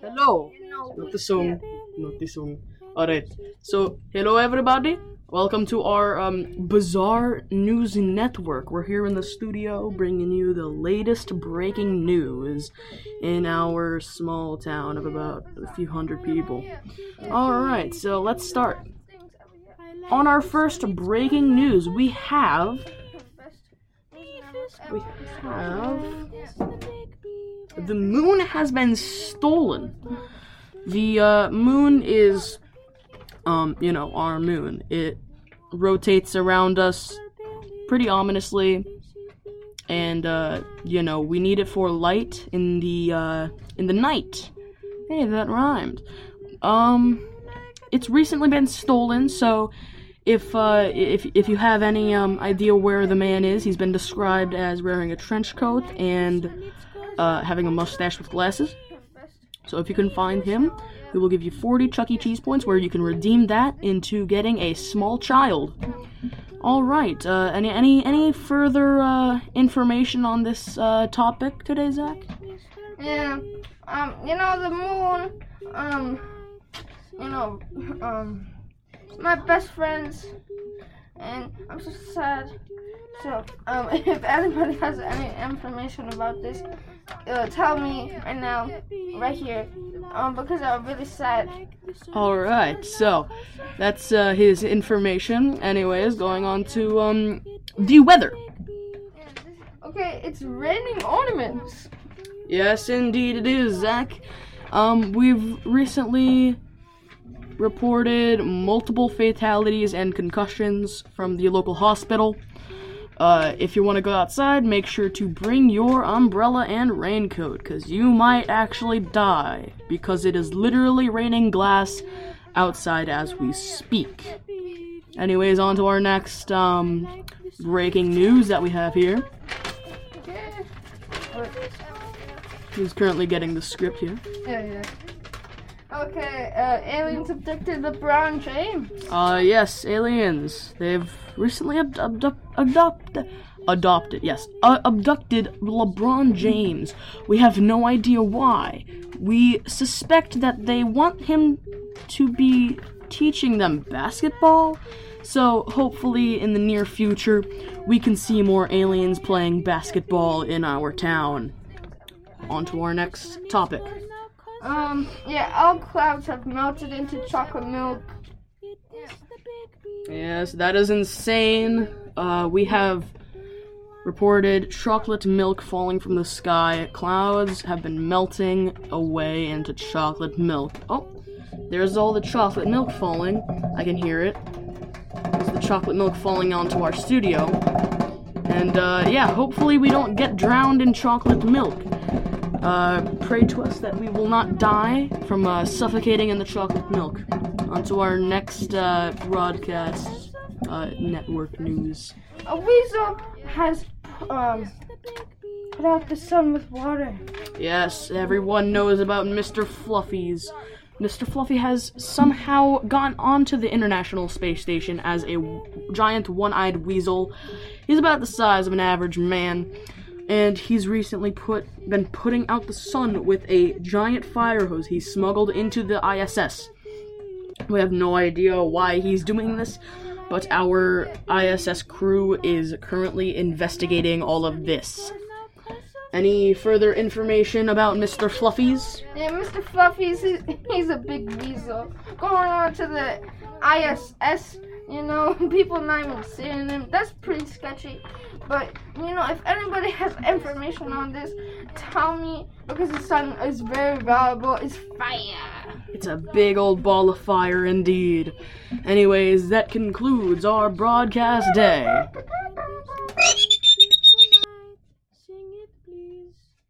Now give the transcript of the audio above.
Hello. Not the song. Not the song. Alright. So, hello everybody. Welcome to our um, bizarre news network. We're here in the studio bringing you the latest breaking news in our small town of about a few hundred people. Alright, so let's start. On our first breaking news, we have. We have. The moon has been stolen. The uh, moon is, um, you know, our moon. It rotates around us pretty ominously, and uh, you know, we need it for light in the uh, in the night. Hey, that rhymed. Um, it's recently been stolen, so if uh, if if you have any um, idea where the man is, he's been described as wearing a trench coat and uh, having a mustache with glasses. So if you can find him, we will give you 40 Chuck E. Cheese points, where you can redeem that into getting a small child. All right. Uh, any any any further uh, information on this uh, topic today, Zach? Yeah. Um, you know the moon. Um, you know, um, my best friends, and I'm so sad. So, um, if anybody has any information about this, uh, tell me right now, right here, um, because I'm really sad. All right. So that's uh, his information. Anyways, going on to um the weather. Okay, it's raining ornaments. Yes, indeed it is, Zach. Um, we've recently reported multiple fatalities and concussions from the local hospital. Uh, if you want to go outside, make sure to bring your umbrella and raincoat, because you might actually die, because it is literally raining glass outside as we speak. Anyways, on to our next um, breaking news that we have here. He's currently getting the script here. Yeah, yeah. Okay, uh, aliens abducted LeBron James. Uh, yes, aliens. They've recently ab- abduct- adopted, adopted, yes, uh, abducted LeBron James. We have no idea why. We suspect that they want him to be teaching them basketball. So hopefully, in the near future, we can see more aliens playing basketball in our town. On to our next topic. Um, yeah, all clouds have melted into chocolate milk. Yes, that is insane. Uh, we have reported chocolate milk falling from the sky. Clouds have been melting away into chocolate milk. Oh, there's all the chocolate milk falling. I can hear it. There's the chocolate milk falling onto our studio. And uh, yeah, hopefully we don't get drowned in chocolate milk. Uh, pray to us that we will not die from uh, suffocating in the chocolate milk. On to our next uh, broadcast uh, network news. A weasel has um put out the sun with water. Yes, everyone knows about Mr. Fluffy's. Mr. Fluffy has somehow gone onto the International Space Station as a w- giant one-eyed weasel. He's about the size of an average man, and he's recently put been putting out the sun with a giant fire hose he smuggled into the ISS. We have no idea why he's doing this, but our ISS crew is currently investigating all of this. Any further information about Mr. Fluffy's? Yeah, Mr. Fluffy's he's, a big weasel. Going on to the ISS, you know, people not even seeing him. That's pretty sketchy. But you know, if anybody has information on this, tell me because the sun is very valuable. It's fire. It's a big old ball of fire indeed. Anyways, that concludes our broadcast day.